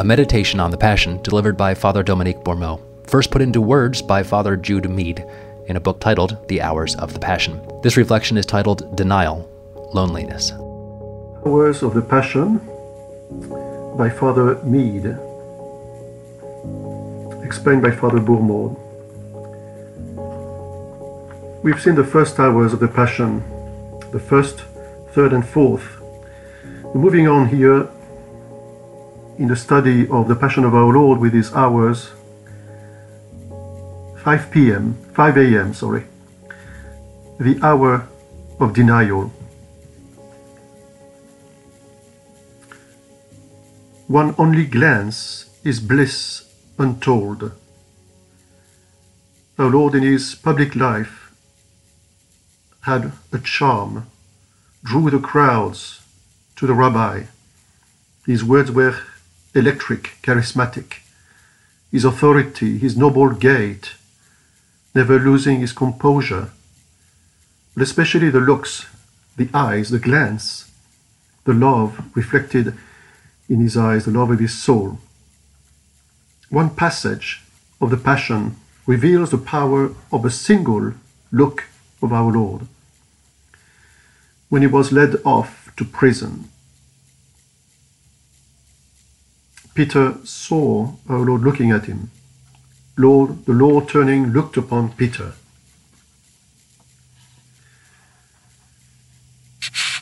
a meditation on the Passion delivered by Father Dominique Bourmaud, first put into words by Father Jude Mead in a book titled The Hours of the Passion. This reflection is titled Denial, Loneliness. Hours of the Passion by Father Mead, explained by Father Bourmaud. We've seen the first hours of the Passion, the first, third, and fourth. Moving on here in the study of the Passion of our Lord with his hours 5 p.m., 5 a.m., sorry, the hour of denial. One only glance is bliss untold. Our Lord in his public life had a charm, drew the crowds to the rabbi. His words were electric, charismatic. His authority, his noble gait, never losing his composure, but especially the looks, the eyes, the glance, the love reflected in his eyes, the love of his soul. One passage of the Passion reveals the power of a single look of our Lord. When he was led off to prison, Peter saw our Lord looking at him. Lord, the Lord turning looked upon Peter.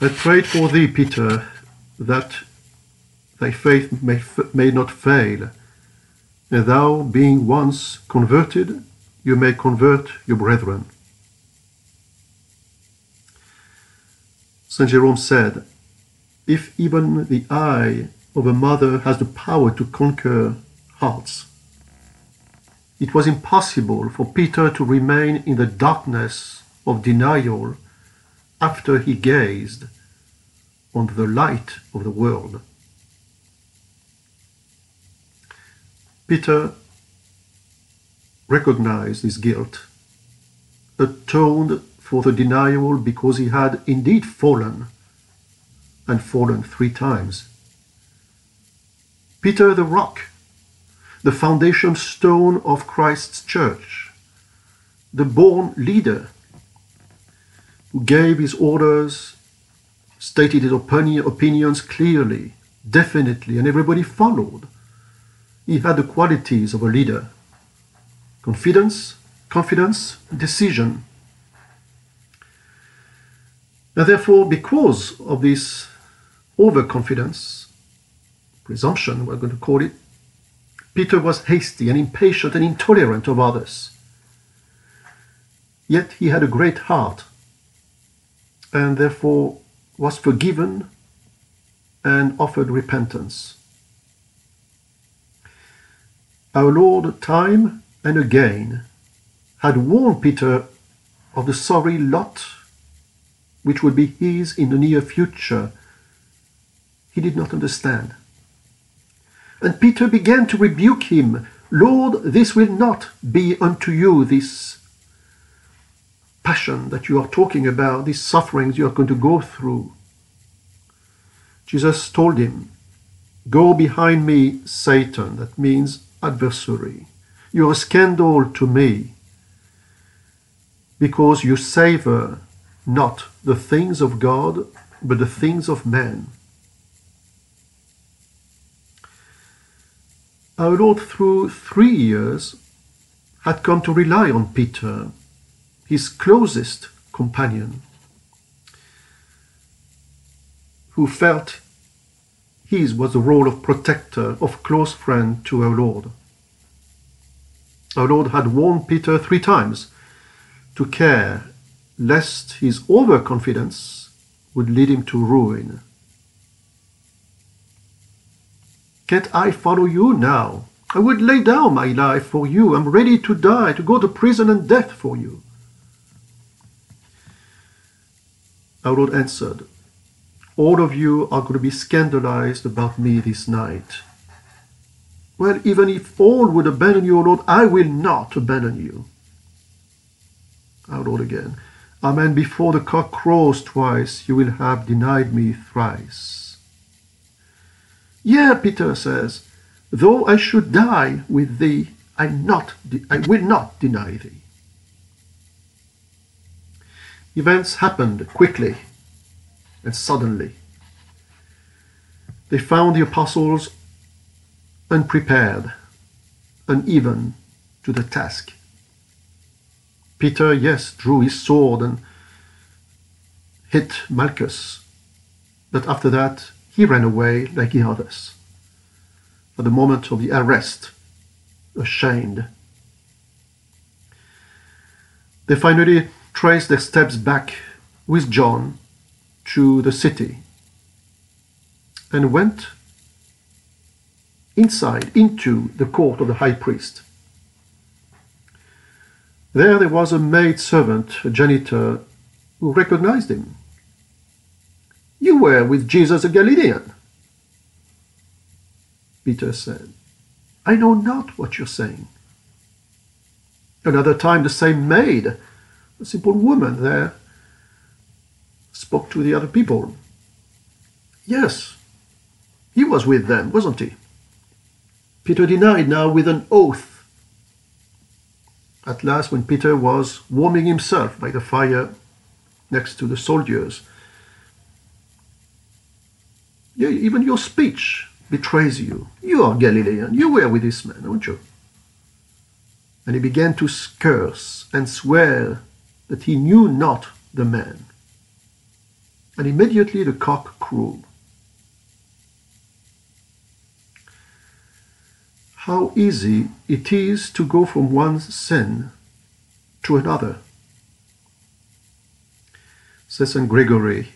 I prayed for thee, Peter, that thy faith may, may not fail, and thou, being once converted, you may convert your brethren. St. Jerome said, If even the eye of a mother has the power to conquer hearts, it was impossible for Peter to remain in the darkness of denial after he gazed on the light of the world. Peter recognized his guilt, atoned for the denial because he had indeed fallen, and fallen three times. Peter the rock the foundation stone of Christ's church, the born leader who gave his orders, stated his opinions clearly, definitely, and everybody followed. He had the qualities of a leader confidence, confidence, decision. And therefore, because of this overconfidence, presumption, we're going to call it, Peter was hasty and impatient and intolerant of others. Yet he had a great heart and therefore was forgiven and offered repentance. Our Lord, time and again, had warned Peter of the sorry lot which would be his in the near future. He did not understand. And Peter began to rebuke him Lord, this will not be unto you, this passion that you are talking about, these sufferings you are going to go through. Jesus told him, Go behind me, Satan. That means adversary. You are a scandal to me because you savor not the things of God, but the things of men. Our Lord, through three years, had come to rely on Peter, his closest companion, who felt his was the role of protector, of close friend to our Lord. Our Lord had warned Peter three times to care lest his overconfidence would lead him to ruin. Can't I follow you now? I would lay down my life for you. I'm ready to die, to go to prison and death for you. Our Lord answered, All of you are going to be scandalized about me this night. Well, even if all would abandon you, O Lord, I will not abandon you. Our Lord again, Amen. Before the cock crows twice, you will have denied me thrice. Yeah, Peter says, Though I should die with thee, I, not, I will not deny thee. Events happened quickly and suddenly. They found the apostles unprepared, uneven to the task. Peter, yes, drew his sword and hit Malchus, but after that he ran away like the others. At the moment of the arrest, ashamed. They finally traced their steps back with John to the city and went inside into the court of the high priest. There there was a maid servant, a janitor, who recognized him. You were with Jesus the Galilean. Peter said, I know not what you're saying. Another time, the same maid, a simple woman there, spoke to the other people. Yes, he was with them, wasn't he? Peter denied now with an oath. At last, when Peter was warming himself by the fire next to the soldiers, even your speech betrays you. You are Galilean. You were with this man, aren't you? And he began to curse and swear that he knew not the man. And immediately the cock crew. How easy it is to go from one sin to another. Says St. Gregory,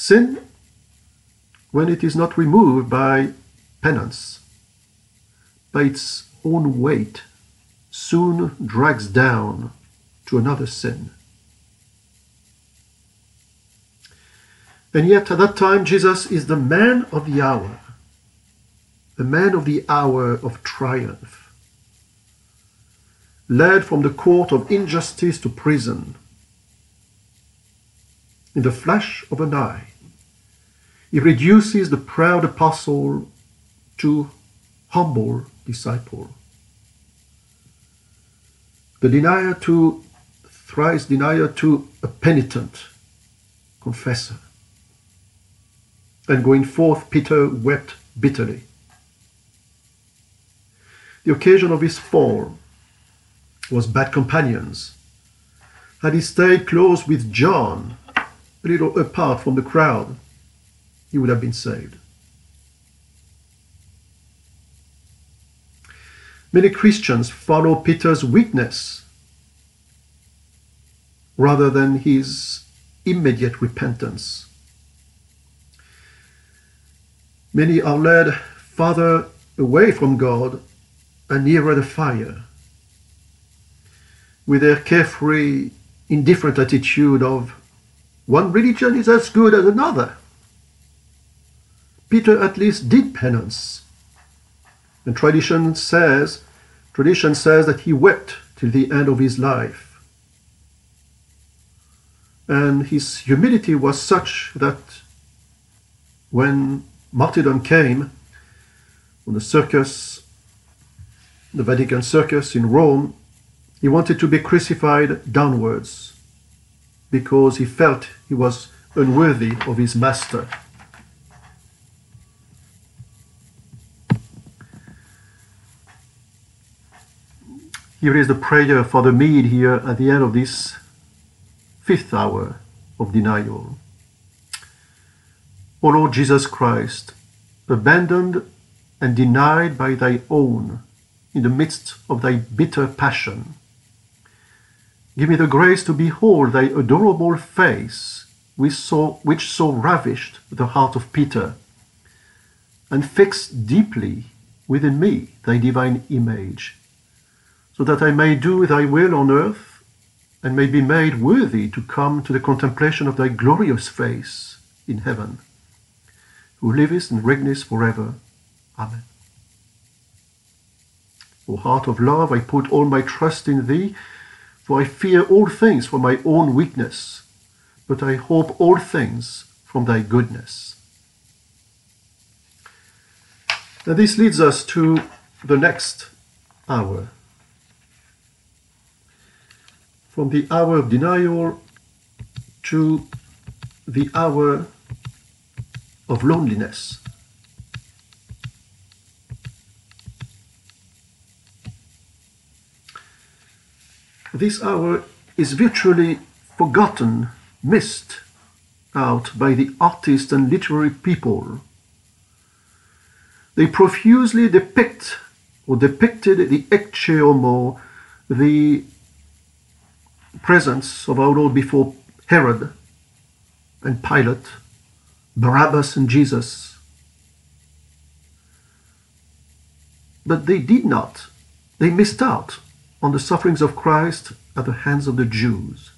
sin when it is not removed by penance, by its own weight, soon drags down to another sin. And yet, at that time, Jesus is the man of the hour, the man of the hour of triumph, led from the court of injustice to prison. In the flash of an eye, he reduces the proud apostle to humble disciple. The denier to thrice denier to a penitent confessor. And going forth, Peter wept bitterly. The occasion of his fall was bad companions. Had he stayed close with John, a little apart from the crowd, he would have been saved. Many Christians follow Peter's weakness rather than his immediate repentance. Many are led farther away from God and nearer the fire with their carefree, indifferent attitude of one religion is as good as another. Peter at least did penance. And tradition says, tradition says that he wept till the end of his life. And his humility was such that when martyrdom came on the circus, the Vatican circus in Rome, he wanted to be crucified downwards because he felt he was unworthy of his master. Here is the prayer for the Mead here at the end of this fifth hour of denial. O Lord Jesus Christ, abandoned and denied by thy own in the midst of thy bitter passion, give me the grace to behold thy adorable face which so, which so ravished the heart of Peter, and fix deeply within me thy divine image so that I may do thy will on earth, and may be made worthy to come to the contemplation of thy glorious face in heaven, who livest and reignest forever. Amen. O heart of love, I put all my trust in thee, for I fear all things from my own weakness, but I hope all things from thy goodness. And this leads us to the next hour. From the hour of denial to the hour of loneliness. This hour is virtually forgotten, missed out by the artists and literary people. They profusely depict or depicted the ecce homo, the presence of our Lord before Herod and Pilate, Barabbas and Jesus. But they did not. They missed out on the sufferings of Christ at the hands of the Jews.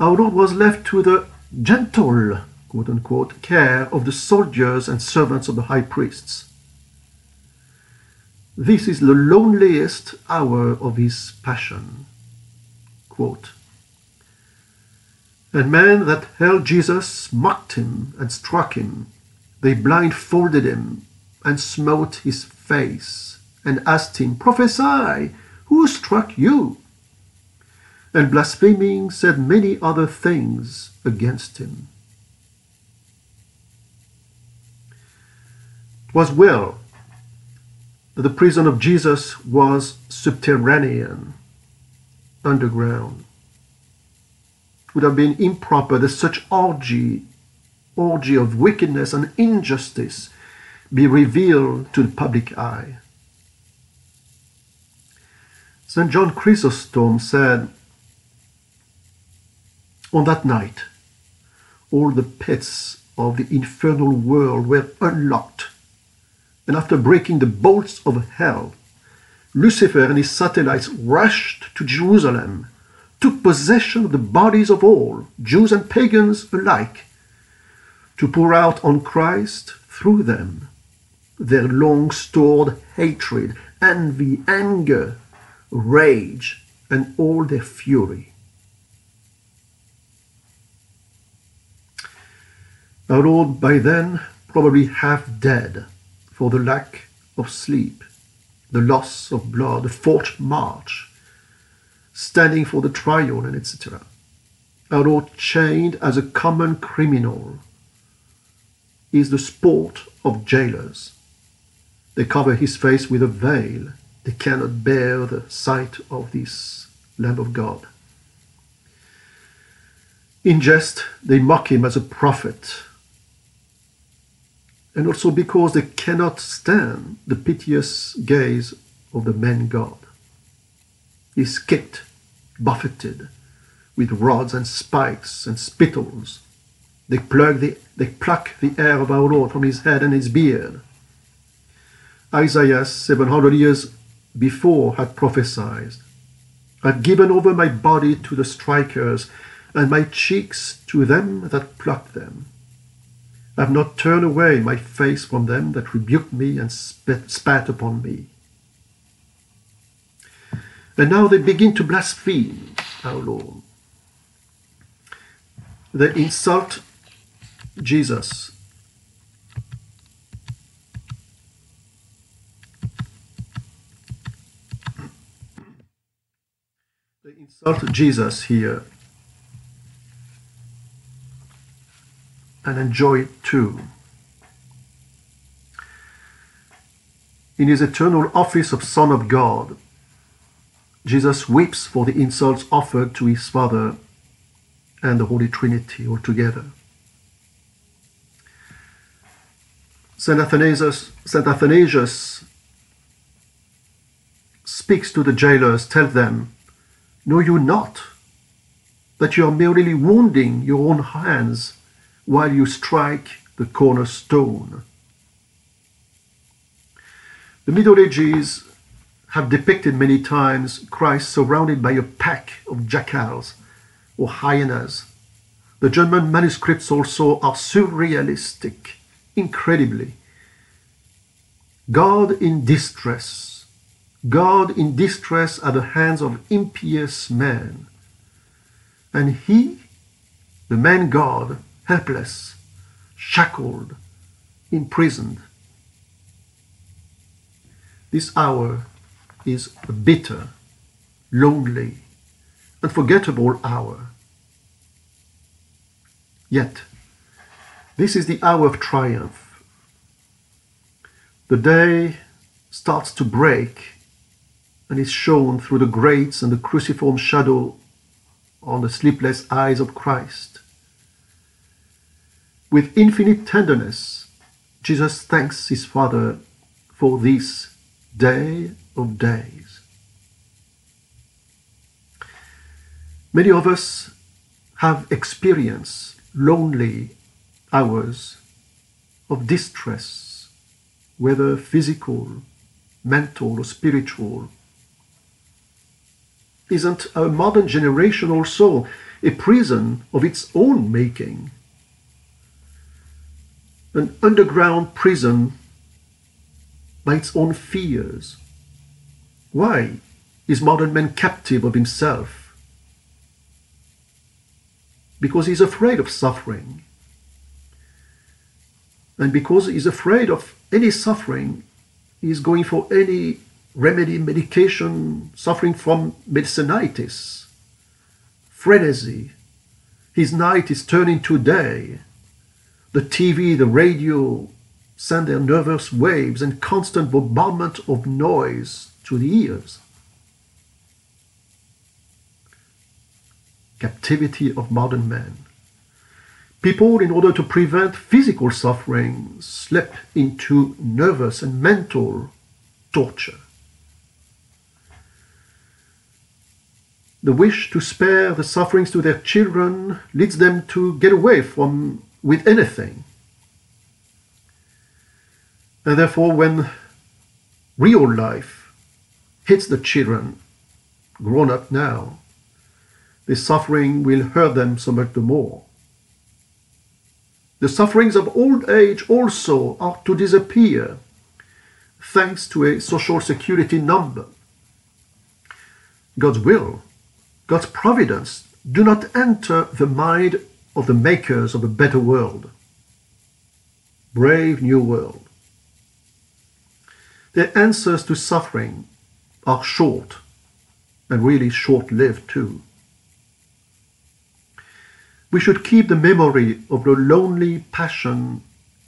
Our Lord was left to the gentle, quote unquote, care of the soldiers and servants of the high priests. This is the loneliest hour of his passion. Quote, and men that held Jesus mocked him and struck him. They blindfolded him and smote his face and asked him, Prophesy, who struck you? And blaspheming said many other things against him. It was well that the prison of Jesus was subterranean, underground. It would have been improper that such orgy, orgy of wickedness and injustice be revealed to the public eye. St. John Chrysostom said, On that night, all the pits of the infernal world were unlocked, and after breaking the bolts of hell, Lucifer and his satellites rushed to Jerusalem, took possession of the bodies of all, Jews and pagans alike, to pour out on Christ through them their long stored hatred, envy, anger, rage, and all their fury. Our Lord, by then, probably half dead for the lack of sleep, the loss of blood, the forced march, standing for the trial, and etc. Our Lord, chained as a common criminal, is the sport of jailers. They cover his face with a veil they cannot bear the sight of this Lamb of God. In jest, they mock him as a prophet, and also because they cannot stand the piteous gaze of the man God. He is kicked, buffeted, with rods and spikes and spittles. They, plug the, they pluck the hair of our Lord from his head and his beard. Isaiah, 700 years before had prophesied. I've given over my body to the strikers, and my cheeks to them that pluck them. I've not turned away my face from them that rebuked me and spat upon me. And now they begin to blaspheme our Lord. They insult Jesus They insult Jesus here and enjoy it too. In his eternal office of Son of God, Jesus weeps for the insults offered to his Father and the Holy Trinity altogether. St. Athanasius, St. Athanasius speaks to the jailers, tell them, Know you not that you are merely wounding your own hands while you strike the cornerstone? The Middle Ages have depicted many times Christ surrounded by a pack of jackals or hyenas. The German manuscripts also are surrealistic, incredibly. God in distress God in distress at the hands of impious men. And he, the man God, helpless, shackled, imprisoned. This hour is a bitter, lonely, unforgettable hour. Yet, this is the hour of triumph. The day starts to break and is shown through the grates and the cruciform shadow on the sleepless eyes of Christ. With infinite tenderness, Jesus thanks his Father for this day of days. Many of us have experienced lonely hours of distress, whether physical, mental, or spiritual. Isn't our modern generation also a prison of its own making? An underground prison by its own fears. Why is modern man captive of himself? Because he's afraid of suffering. And because he's afraid of any suffering, he's going for any remedy, medication, suffering from medicinitis, frenzy. His night is turning to day. The TV, the radio send their nervous waves and constant bombardment of noise to the ears. Captivity of modern man. People, in order to prevent physical suffering, slip into nervous and mental torture. The wish to spare the sufferings to their children leads them to get away from with anything. And therefore, when real life hits the children, grown up now, the suffering will hurt them so much the more. The sufferings of old age also are to disappear thanks to a social security number. God's will, God's providence do not enter the mind of the makers of a better world. Brave new world. Their answers to suffering are short and really short lived too. We should keep the memory of the lonely passion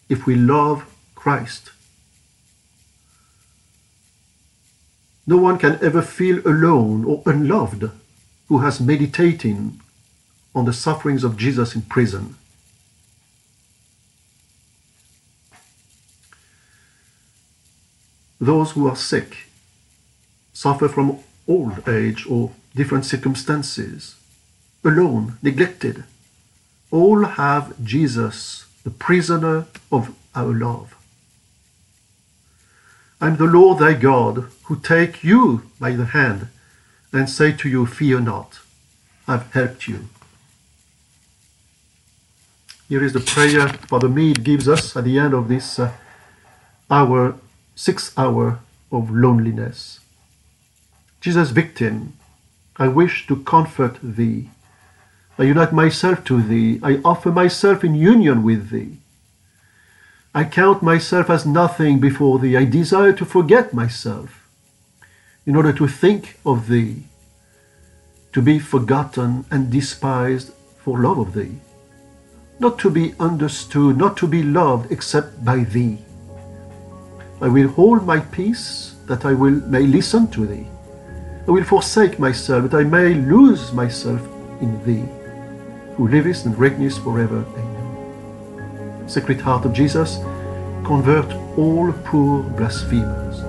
if we love Christ. No one can ever feel alone or unloved who has meditating on the sufferings of Jesus in prison. Those who are sick suffer from old age or different circumstances, alone, neglected all have Jesus, the prisoner of our love. I am the Lord thy God, who take you by the hand and say to you, Fear not, I've helped you. Here is the prayer Father Mead gives us at the end of this uh, hour, sixth hour of loneliness. Jesus, victim, I wish to comfort thee I unite myself to thee. I offer myself in union with thee. I count myself as nothing before thee. I desire to forget myself in order to think of thee, to be forgotten and despised for love of thee, not to be understood, not to be loved except by thee. I will hold my peace that I will may listen to thee. I will forsake myself that I may lose myself in thee who livest and reignest forever. Amen. Sacred Heart of Jesus, convert all poor blasphemers